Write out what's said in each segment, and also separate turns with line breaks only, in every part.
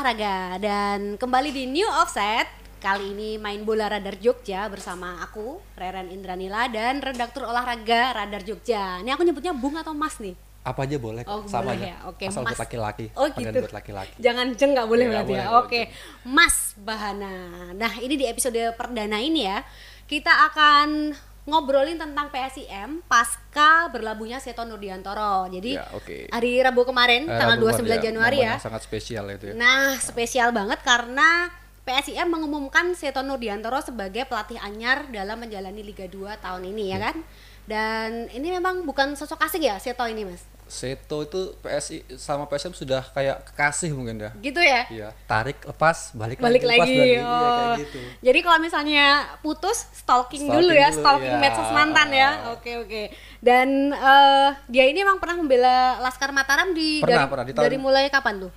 olahraga dan kembali di New Offset kali ini main bola Radar Jogja bersama aku Reren Indranila dan redaktur olahraga Radar Jogja. Ini aku nyebutnya Bung atau Mas nih?
Apa aja boleh,
Oh,
sama
boleh
aja.
ya. Oke,
Asal
Mas.
buat laki-laki.
Oh gitu.
buat laki-laki.
Jangan jeng nggak boleh
Iya,
berarti ya.
boleh,
Oke, Mas Bahana. Nah ini di episode perdana ini ya kita akan ngobrolin tentang PSIM pasca berlabuhnya Seto Nurdiantoro. Jadi
Ya, oke.
hari Rabu kemarin
Eh,
tanggal
Rabu
29
kemarin
Januari ya.
sangat spesial itu ya.
Nah, spesial banget karena PSIM mengumumkan Seto Nurdiantoro sebagai pelatih anyar dalam menjalani Liga 2 tahun ini ya kan. Dan ini memang bukan sosok asing ya Seto ini, Mas.
Seto itu PSI sama PSM sudah kayak kekasih mungkin ya.
Gitu ya?
Iya, tarik lepas, balik,
Balik
lagi, lepas,
lagi.
balik. Iya,
oh.
kayak gitu.
Jadi kalau misalnya putus stalking,
Stalking
dulu ya,
dulu,
stalking
iya.
medsos mantan ya. Oke, oke. Dan eh, dia ini emang pernah membela Laskar Mataram di
Pernah,
dari,
pernah, di tahun-
dari mulai kapan tuh?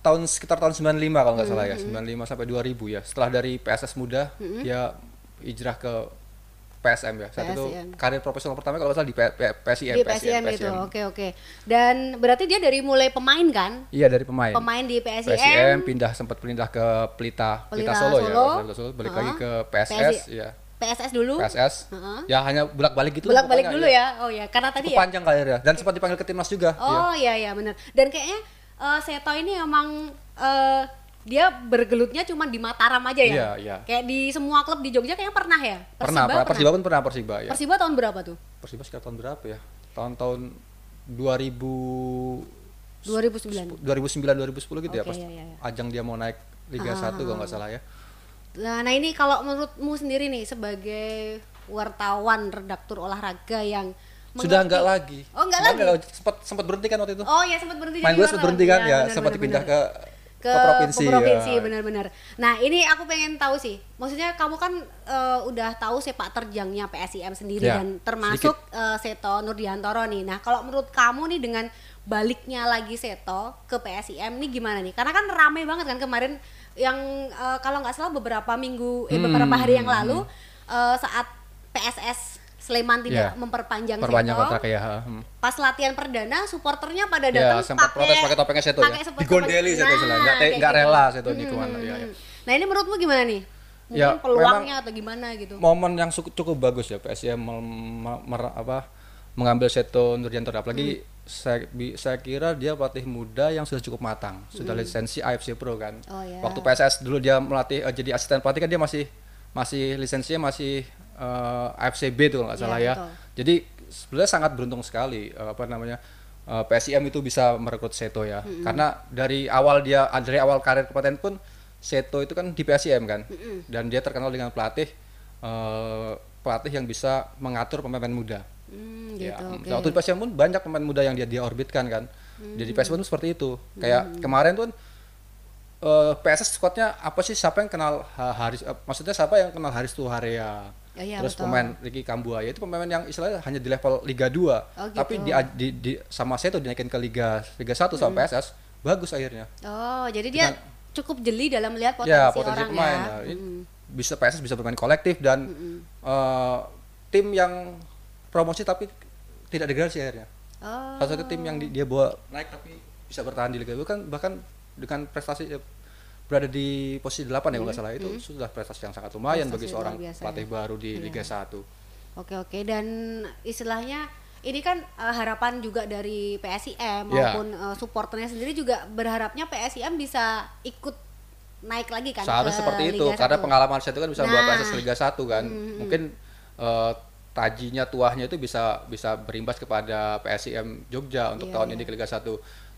Tahun sekitar tahun 95 kalau nggak
Hmm,
salah ya, 95 sampai 2000 ya. Setelah dari PSS muda,
Hmm.
dia hijrah ke PSM ya. Saat itu
PSM.
karir profesional pertama kalau salah di P- P- PSIM,
di PSIM, itu. Oke, oke. Dan berarti dia dari mulai pemain kan?
Iya dari pemain.
Pemain di PSIM.
PSIM pindah sempat pindah ke Pelita,
Pelita
Pelita, Solo,
Solo.
ya, Pelita Solo, balik lagi
Heeh.
ke PSS,
PSI.
ya.
PSS dulu.
PSS.
Heeh.
Ya hanya bolak-balik gitu.
Bolak-balik dulu ya. Oh ya, karena tadi
Cukup
ya.
panjang karirnya dan sempat dipanggil ke timnas juga. iya.
Oh iya iya benar. Dan kayaknya eh, Seto ini emang eh, dia bergelutnya cuma di Mataram aja ya.
Iya, iya.
Kayak di semua klub di Jogja kayaknya pernah ya.
Pernah, pernah, Persiba pun pernah Persiba ya.
Persiba tahun berapa tuh?
Persiba sekitar tahun berapa ya? Tahun-tahun 2000
2009.
2009 2010 gitu ya
Oke,
pas
iya, iya, iya.
ajang dia mau naik Liga 1 kalau nggak salah ya.
Nah, nah ini kalau menurutmu sendiri nih sebagai wartawan redaktur olahraga yang
Sudah enggak lagi.
Oh, enggak lagi.
sempat sempat berhenti kan waktu itu.
Oh ya sempat berhenti
Main gue sempat berhenti kan ya,
benar,
sempat dipindah ke
ke,
provinsi.
provinsi
ya.
benar-benar. Nah ini aku pengen tahu sih, maksudnya kamu kan eh, udah tahu sepak terjangnya PSIM sendiri
Ya,
dan termasuk eh, Seto Nurdiantoro nih. Nah kalau menurut kamu nih dengan baliknya lagi Seto ke PSIM nih gimana nih? Karena kan rame banget kan kemarin yang eh, kalau nggak salah beberapa minggu, eh, beberapa hari yang lalu eh, saat PSS Sleman tidak
Ya,
memperpanjang
Perpanjang kontrak ya. hmm.
pas latihan perdana supporternya pada
Ya,
datang
sempat protes pakai topengnya Seto ya.
pakai seperti
Digondeli
topeng-
Seto istilahnya. Nggak
gitu.
rela Seto di ke mana,
Hmm.
ya, ya.
Nah ini menurutmu gimana nih? Mungkin
Ya,
peluangnya atau gimana gitu?
Momen yang cukup, cukup bagus ya me- mer- apa mengambil Seto Nurdiantoro apalagi
Hmm.
saya saya kira dia pelatih muda yang sudah cukup matang, sudah lisensi AFC Pro kan.
Hmm. Oh, ya.
Waktu PSS dulu dia melatih eh, jadi asisten pelatih kan dia masih masih lisensinya masih eh, AFC B tuh kalau nggak
Iya,
salah ya.
betul.
Jadi sebenarnya sangat beruntung sekali eh, apa namanya eh, PSIM itu bisa merekrut Seto ya. Karena dari awal dia dari awal karir kepelatihan pun Seto itu kan di PSIM kan. Dan dia terkenal dengan pelatih eh, pelatih yang bisa mengatur pemain-pemain muda.
Hmm,
Ya,
gitu. oke.
waktu di PSM pun banyak pemain muda yang dia dia orbitkan kan. Jadi PSM pun seperti itu. Kayak kemarin tuh eh, PSS squadnya apa sih siapa yang kenal Ha- Haris maksudnya siapa yang kenal Haris Tuharea
Oh, iya,
terus
betul.
pemain Ricky Kambuaya itu pemain yang istilahnya hanya di level Liga 2
Oh,
tapi
gitu.
di, di, di sama saya tuh dinaikin ke Liga Liga 1 sama PSS bagus akhirnya.
Oh jadi dia cukup jeli dalam melihat potensi,
ya potensi
orang
pemain
ya.
Nah, ini bisa PSS bisa bermain kolektif dan eh, tim yang promosi tapi tidak degradasi akhirnya.
Oh,
salah satu tim yang di- dia bawa naik tapi bisa bertahan di Liga 2 kan bahkan dengan prestasi eh, berada di posisi 8 ya kalau nggak salah itu sudah prestasi yang sangat lumayan
Prestasi
bagi seorang
biasa
pelatih
ya.
baru di Liga 1
Oke oke dan istilahnya ini kan eh, harapan juga dari PSIM
Ya.
maupun eh, supporternya sendiri juga berharapnya PSIM bisa ikut naik lagi kan
seharusnya seperti itu
Liga
karena
1.
pengalaman saya itu kan bisa membawa
Nah.
PSS ke Liga 1 kan mungkin eh, tajinya tuahnya itu bisa bisa berimbas kepada PSIM Jogja untuk
Iya,
tahun
iya.
ini ke Liga 1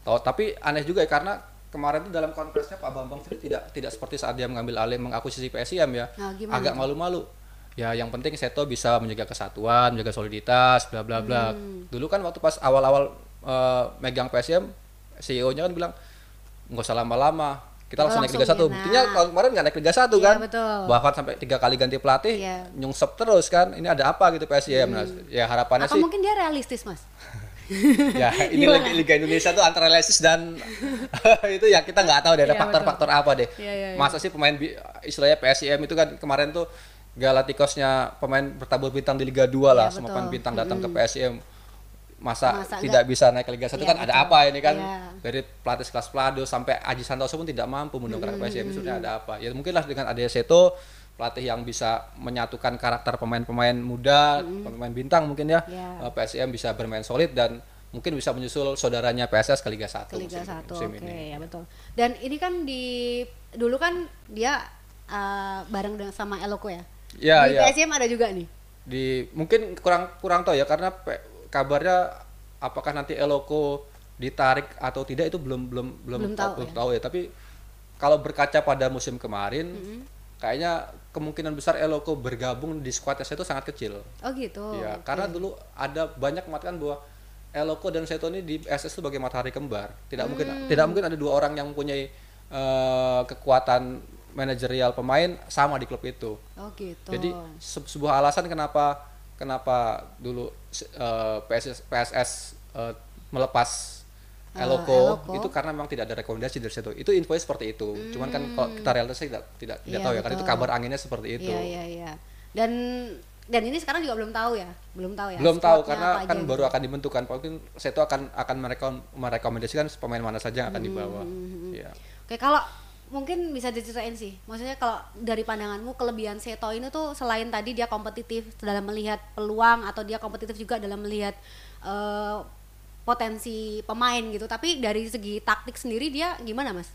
Tahu- tapi aneh juga ya karena kemarin itu dalam konferensinya Pak Bambang sendiri tidak tidak seperti saat dia mengambil alih mengakuisisi PSIM ya.
Nah,
agak malu-malu. Ya yang penting Seto bisa menjaga kesatuan menjaga soliditas bla bla bla.
Hmm.
dulu kan waktu pas awal-awal eh, megang PSIM CEO-nya kan bilang nggak usah lama-lama kita langsung, naik Liga
Langsung,
1
ya,
buktinya
nah.
tahun kemarin nggak naik Liga 1
Iya,
kan?
betul.
bahkan sampai tiga kali ganti pelatih
Iya.
nyungsep terus kan ini ada apa gitu PSIM nah, ya harapannya
atau
sih
mungkin dia realistis mas
ya ini? Liga, Liga Indonesia tuh antara realistis dan itu ya kita nggak tahu deh ada
Iya,
faktor-faktor apa deh.
Iya, iya, iya.
masa sih pemain istilahnya PSIM itu kan kemarin tuh Galacticosnya pemain bertabur bintang di Liga 2 lah
Iya,
semua pemain bintang datang ke PSIM masa,
Masa
tidak bisa naik ke Liga 1
Iya,
kan ada
betul.
apa ini kan?
Iya.
dari pelatih kelas Plado sampai Aji Santoso pun tidak mampu mendongkrak PSM sudah ada apa? Ya mungkinlah dengan adanya Seto pelatih yang bisa menyatukan karakter pemain-pemain muda pemain bintang mungkin ya.
Iya.
eh, PSM bisa bermain solid dan mungkin bisa menyusul saudaranya PSS ke Liga 1
ke Liga
musim,
1
musim
oke
ini.
ya betul. Dan ini kan di dulu kan dia uh, bareng dengan sama Eloko ya?
Iya,
di
iya.
PSM ada juga nih?
Di mungkin kurang kurang tahu ya karena pe- kabarnya apakah nanti Eloko ditarik atau tidak itu belum belum belum,
Belum tahu
belum
ya.
tahu ya. Tapi kalau berkaca pada musim kemarin kayaknya kemungkinan besar Eloko bergabung di skuad itu sangat kecil.
Oh gitu.
Ya
oke.
karena dulu ada banyak mengatakan bahwa Eloko dan Seto ini di SS itu sebagai matahari kembar. Tidak mungkin
Hmm.
tidak mungkin ada dua orang yang mempunyai eh, kekuatan manajerial pemain sama di klub itu.
Oh gitu.
Jadi se- sebuah alasan kenapa kenapa dulu eh, PSS, PSS eh, melepas Eloko,
Eloko.
itu karena memang tidak ada rekomendasi dari situ. Itu infonya seperti itu. Cuman kan kalau kita realitasnya tidak tidak tidak
Iya,
tahu ya karena itu
betul.
kabar anginnya seperti itu.
iya iya iya dan dan ini sekarang juga belum tahu ya belum tahu ya
Belum tahu karena kan
aja
baru
gitu.
akan dibentukkan. Mungkin Seto akan akan merekom, merekomendasikan pemain mana saja yang akan dibawa.
Hmm,
Iya.
Oke, kalau mungkin bisa diceritain sih. Maksudnya kalau dari pandanganmu kelebihan Seto ini tuh selain tadi dia kompetitif dalam melihat peluang atau dia kompetitif juga dalam melihat eh, potensi pemain gitu. Tapi dari segi taktik sendiri dia gimana, Mas?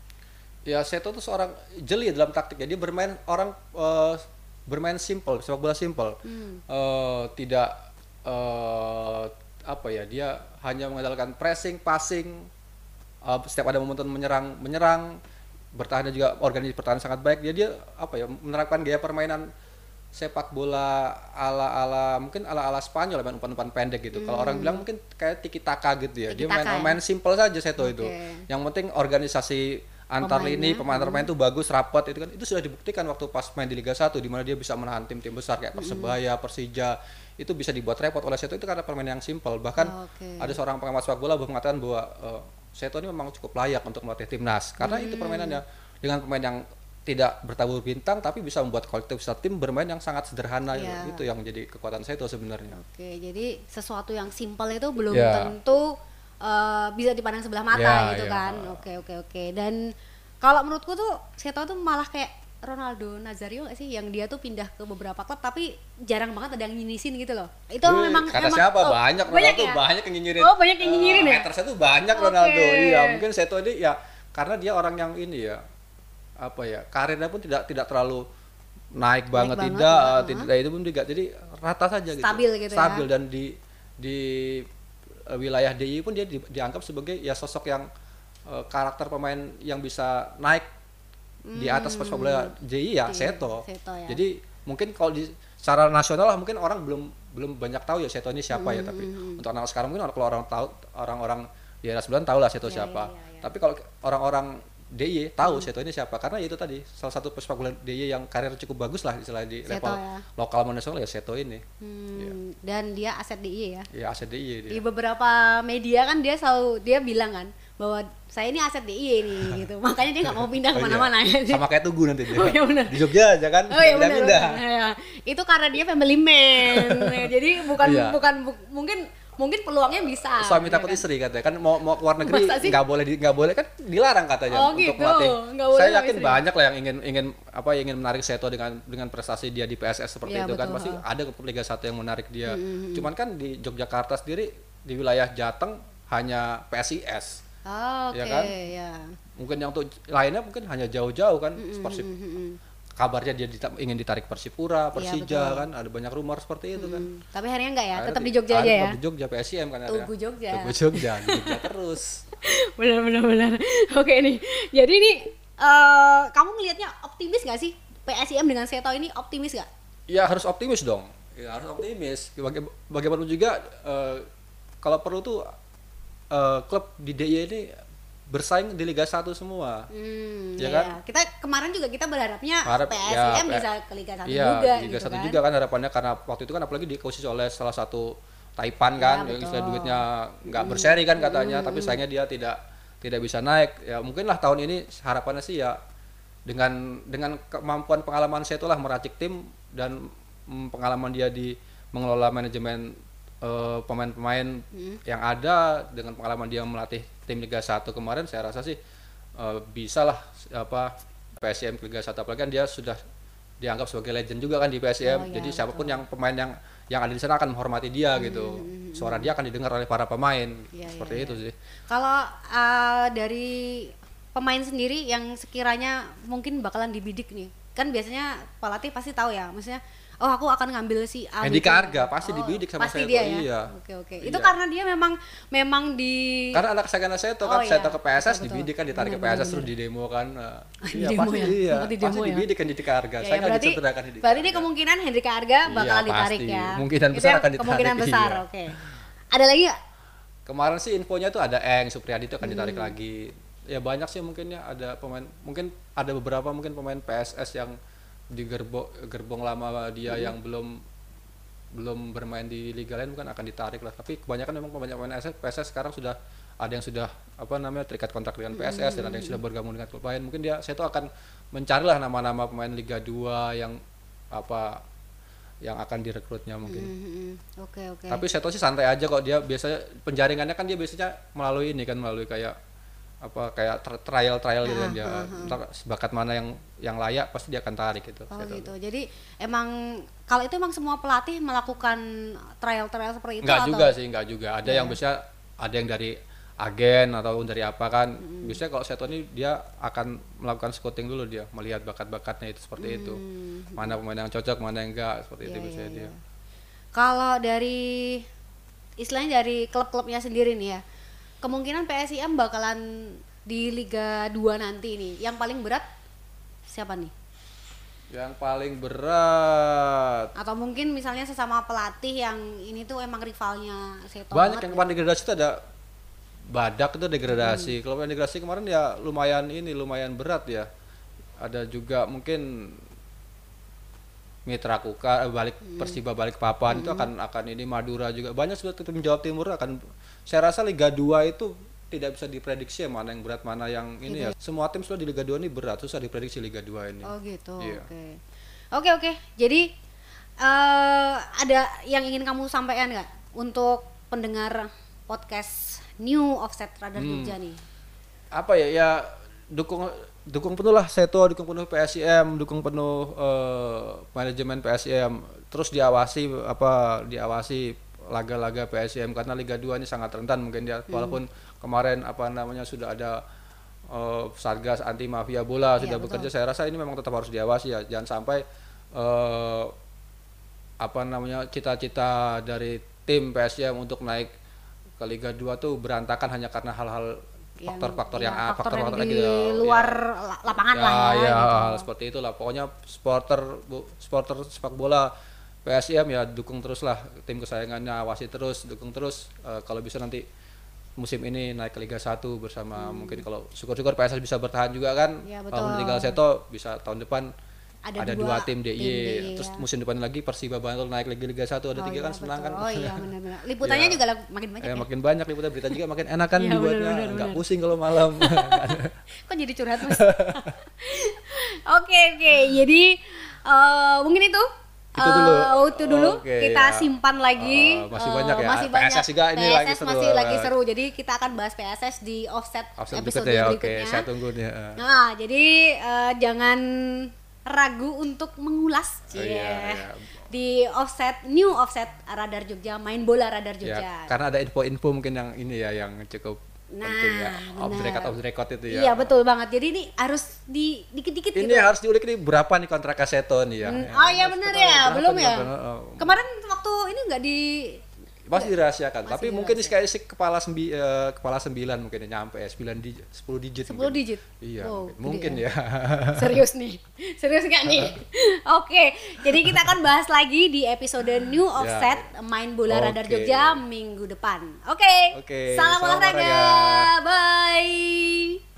Ya Seto tuh seorang jeli dalam taktiknya. Dia bermain orang eh, bermain simple, sepak bola simple. Eh, tidak eh, apa ya? Dia hanya mengandalkan pressing, passing. eh, setiap ada momentum menyerang, menyerang. Bertahan juga organisasi pertahanan sangat baik. Dia dia apa ya? Menerapkan gaya permainan sepak bola ala ala mungkin ala ala Spanyol main umpan-umpan pendek gitu. Kalau orang bilang mungkin kayak tiki taka gitu ya. Dia main
ya?
main simple saja Seto itu.
Oke.
Yang penting organisasi antar lini pemain pemain itu bagus rapat itu kan itu sudah dibuktikan waktu pas main di Liga 1 di mana dia bisa menahan tim-tim besar kayak Persebaya, Persija itu bisa dibuat repot oleh Seto itu karena permainan yang simpel bahkan
Oke.
ada seorang pengamat sepak bola mengatakan bahwa eh, Seto ini memang cukup layak untuk melatih timnas karena itu permainannya dengan pemain yang tidak bertabur bintang tapi bisa membuat kualitas tim bermain yang sangat sederhana
Iya.
itu yang menjadi kekuatan Seto sebenarnya
Oke, jadi sesuatu yang simpel itu belum
Ya.
tentu eh, bisa dipandang sebelah mata
Ya,
gitu
ya.
kan. Oke, oke, oke. Dan kalau menurutku tuh Seto tuh malah kayak Ronaldo Nazario gak sih yang dia tuh pindah ke beberapa klub tapi jarang banget ada yang nyinisin gitu loh. Itu
Wih,
memang
kata
emang-
siapa
oh,
banyak
banyak
Ronaldo
ya?
banyak yang nyinyirin
Oh, banyak yang nyinyirin ya?
haters itu banyak
Oke.
Ronaldo iya mungkin Seto ini ya karena dia orang yang ini ya apa ya karirnya pun tidak tidak terlalu naik banget,
banget,
tidak
ya,
tidak itu pun tidak jadi rata saja gitu
Stabil gitu ya.
stabil dan di di eh, wilayah DI pun dia di- dianggap sebagai ya sosok yang eh, karakter pemain yang bisa naik di atas sepak bola DI ya Seto.
Seto ya.
Jadi mungkin kalau di secara nasional lah mungkin orang belum belum banyak tahu ya Seto ini siapa ya tapi
Hmm,
untuk anak sekarang mungkin kalau orang tahu orang-orang di era 9 tahu lah Seto
Iya,
siapa.
iya, iya, iya.
Tapi kalau orang-orang DIY tahu Seto ini siapa karena ya itu tadi salah satu pesepak bola DIY yang karir cukup bagus lah istilah di
Seto
level
ya.
lokal maupun nasional ya Seto ini.
Hmm, dan dia aset DIY ya.
Ya aset DIY dia.
Di beberapa media kan dia selalu dia bilang kan bahwa saya ini aset DIY nih gitu. Makanya dia nggak mau pindah
Oh iya.
ke mana-mana ya.
Sama kayak Tugu nanti dia.
Oh, iya.
Di Jogja aja kan.
Oh iya benar.
pindah-pindah.
benar. Ya. Itu karena dia family man. Ya, Jadi bukan
Iya.
bukan bu- mungkin mungkin peluangnya bisa.
Suami
ya
takut
kan?
istri katanya kan mau mau keluar negeri nggak boleh nggak boleh kan dilarang katanya
Oh,
untuk
gitu.
melatih. Saya yakin
istri.
banyak lah yang ingin ingin apa ingin menarik Seto dengan dengan prestasi dia di PSS seperti
Iya,
itu kan
betul.
pasti ada Liga 1 yang menarik dia. Cuman kan di Yogyakarta sendiri di wilayah Jateng hanya PSIS.
Oh, Oke,
Ya kan?
ya.
Mungkin yang untuk lainnya mungkin hanya jauh-jauh kan Persib
Mm-mm.
Kabarnya dia dita- ingin ditarik Persipura, Persija
Iya, betul.
kan ada banyak rumor seperti itu kan.
Hmm, Tapi akhirnya enggak ya,
Akhirnya
tetap di Jogja aja ya.
tetap Di Jogja PSIM kan ada.
Tugu Jogja.
Tugu Jogja, di Jogja terus.
benar benar benar. Oke nih. Jadi ini eh kamu ngelihatnya optimis gak sih PSIM dengan Seto ini optimis gak?
Ya harus optimis dong. Ya harus optimis. Baga- bagaimanapun juga eh, kalau perlu tuh eh, klub di DIY ini bersaing di Liga 1 semua.
Hmm,
Ya
ya
kan?
ya. Kita kemarin juga kita berharapnya
Harap-
PSIM
ya,
bisa ke Liga 1
Iya,
juga
Liga
gitu
1
kan.
juga kan harapannya karena waktu itu kan apalagi dikhusus oleh salah satu Taipan kan
Ya,
yang istilah duitnya nggak berseri kan katanya tapi sayangnya dia tidak tidak bisa naik ya mungkin lah tahun ini harapannya sih ya dengan dengan kemampuan pengalaman saya itulah meracik tim dan pengalaman dia di mengelola manajemen eh, pemain-pemain yang ada dengan pengalaman dia melatih tim Liga 1 kemarin saya rasa sih eh, bisa lah apa PSM Liga 1 apalagi kan dia sudah dianggap sebagai legend juga kan di PSM
Oh, iya,
jadi siapa pun yang pemain yang yang ada di sana akan menghormati dia gitu. suara dia akan didengar oleh para pemain.
Iya,
seperti
iya,
itu sih.
Kalau uh, dari pemain sendiri yang sekiranya mungkin bakalan dibidik nih, kan biasanya pelatih pasti tahu ya, maksudnya oh aku akan ngambil si A.
Hendi
gitu.
Karga pasti
Oh,
dibidik sama
pasti
Seto,
dia ya.
iya.
Oke oke.
Iya.
Itu karena dia memang memang di
karena anak kesayangan Seto
Oh,
kan
iya.
Seto ke PSS
Betul,
dibidik kan ditarik ke
Benar,
PSS terus di demo kan
Di
iya
demo
pasti
ya?
iya
di
pasti
ya?
dibidik kan di Karga
Ya,
saya
ya, berarti,
teriakan di
berarti ini kemungkinan Hendrik Arga bakalan
Iya,
ditarik
pasti.
ya.
Kemungkinan besar akan ditarik,
Kemungkinan besar,
iya.
oke. Ada lagi
kemarin sih infonya tuh ada Eng Supriyadi itu akan
Hmm.
ditarik lagi ya banyak sih mungkin ya ada pemain mungkin ada beberapa mungkin pemain PSS yang di gerbong gerbong lama dia
Hmm.
yang belum belum bermain di liga lain mungkin akan ditarik lah. Tapi kebanyakan memang pemain pemain PSS, PSS sekarang sudah ada yang sudah apa namanya terikat kontrak dengan PSS dan ada yang sudah bergabung dengan klub lain. Mungkin dia saya tuh akan mencari lah nama-nama pemain Liga 2 yang apa yang akan direkrutnya mungkin.
Mhm, Oke oke.
tapi Seto sih santai aja kok. Dia biasanya penjaringannya kan dia biasanya melalui ini kan melalui kayak apa kayak tr- trial trial gitu kan dia ntar bakat mana yang yang layak pasti dia akan tarik gitu.
Oh
Seto.
gitu. Jadi emang kalau itu emang semua pelatih melakukan trial-trial seperti itu
Enggak
atau?
juga sih, enggak juga. Ada yang bisa ada yang dari agen atau dari apa kan. Biasanya kalau Seto ini dia akan melakukan scouting dulu dia, melihat bakat-bakatnya itu seperti itu. Mana pemain yang cocok, mana yang enggak, seperti itu
Iya,
biasanya
iya,
dia.
iya. Kalau dari istilahnya dari klub-klubnya sendiri nih ya, kemungkinan PSIM bakalan di Liga 2 nanti nih. Yang paling berat siapa nih?
Yang paling berat.
Atau mungkin misalnya sesama pelatih yang ini tuh emang rivalnya Seto
banyak yang
ya?
kemarin degradasi itu ada badak itu degradasi. Kalau yang degradasi kemarin ya lumayan ini lumayan berat ya. Ada juga mungkin Mitra Kuka eh, balik Persiba balik papan itu akan akan ini Madura juga. Banyak sudah tim Jawa Timur akan saya rasa Liga 2 itu tidak bisa diprediksi ya mana yang berat mana yang ini ya semua tim sudah di Liga 2 ini berat susah diprediksi Liga 2 ini
Oh gitu.
Iya.
Oke. Oke oke. Jadi eh ada yang ingin kamu sampaikan nggak untuk pendengar podcast New Offset Radar
Hmm.
Jogja nih?
apa ya ya dukung dukung penuh lah Seto dukung penuh PSIM dukung penuh eh, manajemen PSIM terus diawasi apa diawasi laga-laga PSIM karena Liga 2 ini sangat rentan mungkin dia
Hmm.
walaupun kemarin apa namanya sudah ada eh, satgas anti mafia bola
Iya,
sudah
betul.
bekerja saya rasa ini memang tetap harus diawasi ya jangan sampai eh, apa namanya cita-cita dari tim PSIM untuk naik ke Liga 2 tuh berantakan hanya karena hal-hal
Yang-
faktor-faktor
ya,
yang A,
faktor yang
faktor-faktor
di
gitu.
luar
Ya.
la- lapangan
ya,
lah ya,
ya,
gitu.
seperti itulah. Pokoknya supporter bu, supporter sepak bola PSIM ya dukung terus lah tim kesayangannya awasi terus dukung terus Eh, kalau bisa nanti musim ini naik ke Liga 1 bersama mungkin kalau syukur-syukur PSS bisa bertahan juga kan
Hmm. Ya,
kalau tinggal Seto bisa tahun depan
Ada
ada,
dua
dua, tim DIY
DIY,
terus
ya.
musim depan lagi Persiba Bantul naik lagi Liga 1 ada
Oh,
tiga
iya,
kan senang kan.
Oh iya benar-benar. Liputannya
Ya.
juga makin banyak
Eh,
ya.
makin banyak liputan berita juga makin enak kan
Iya,
dibuatnya nggak pusing kalau malam
Kok jadi curhat mas? Oke oke, jadi eh, mungkin itu.
Itu dulu.
Eh, itu dulu.
Oke,
kita
ya.
simpan lagi.
Oh, masih
eh,
banyak ya.
Masih
PSS
banyak.
juga ini
PSS
lagi seru
masih lagi
banget.
seru. Jadi kita akan bahas PSS di offset,
Offset
episode
berikutnya ya oke
berikutnya.
saya tunggu nih ya.
Nah, jadi eh, jangan ragu untuk mengulas
Oh, iya,
Cie.
iya.
di offset new offset radar Jogja main bola radar
Ya,
Jogja.
karena ada info-info mungkin yang ini ya yang cukup
Nah,
penting ya. Off the record, off the record itu ya.
Iya betul banget. Jadi ini harus di dikit-dikit
Ini
gitu.
harus diulik nih berapa nih kontrak Kaseto nih ya.
Hmm,
Ya,
oh iya benar ya, belum ya. Kemarin waktu ini nggak di
Pasti dirahasiakan,
Masih
tapi mungkin ini kayak si kepala sembi, eh, kepala sembilan mungkin ya, nyampe ya, 9 digit, 10 digit.
10
mungkin.
digit.
Iya,
Wow,
mungkin, mungkin
ya.
ya.
serius nih, serius nggak nih? Oke, jadi kita akan bahas lagi di episode New Offset main bola radar
Ya. Oke.
Jogja minggu depan. Oke,
Oke,
salam
salam olahraga.
bye.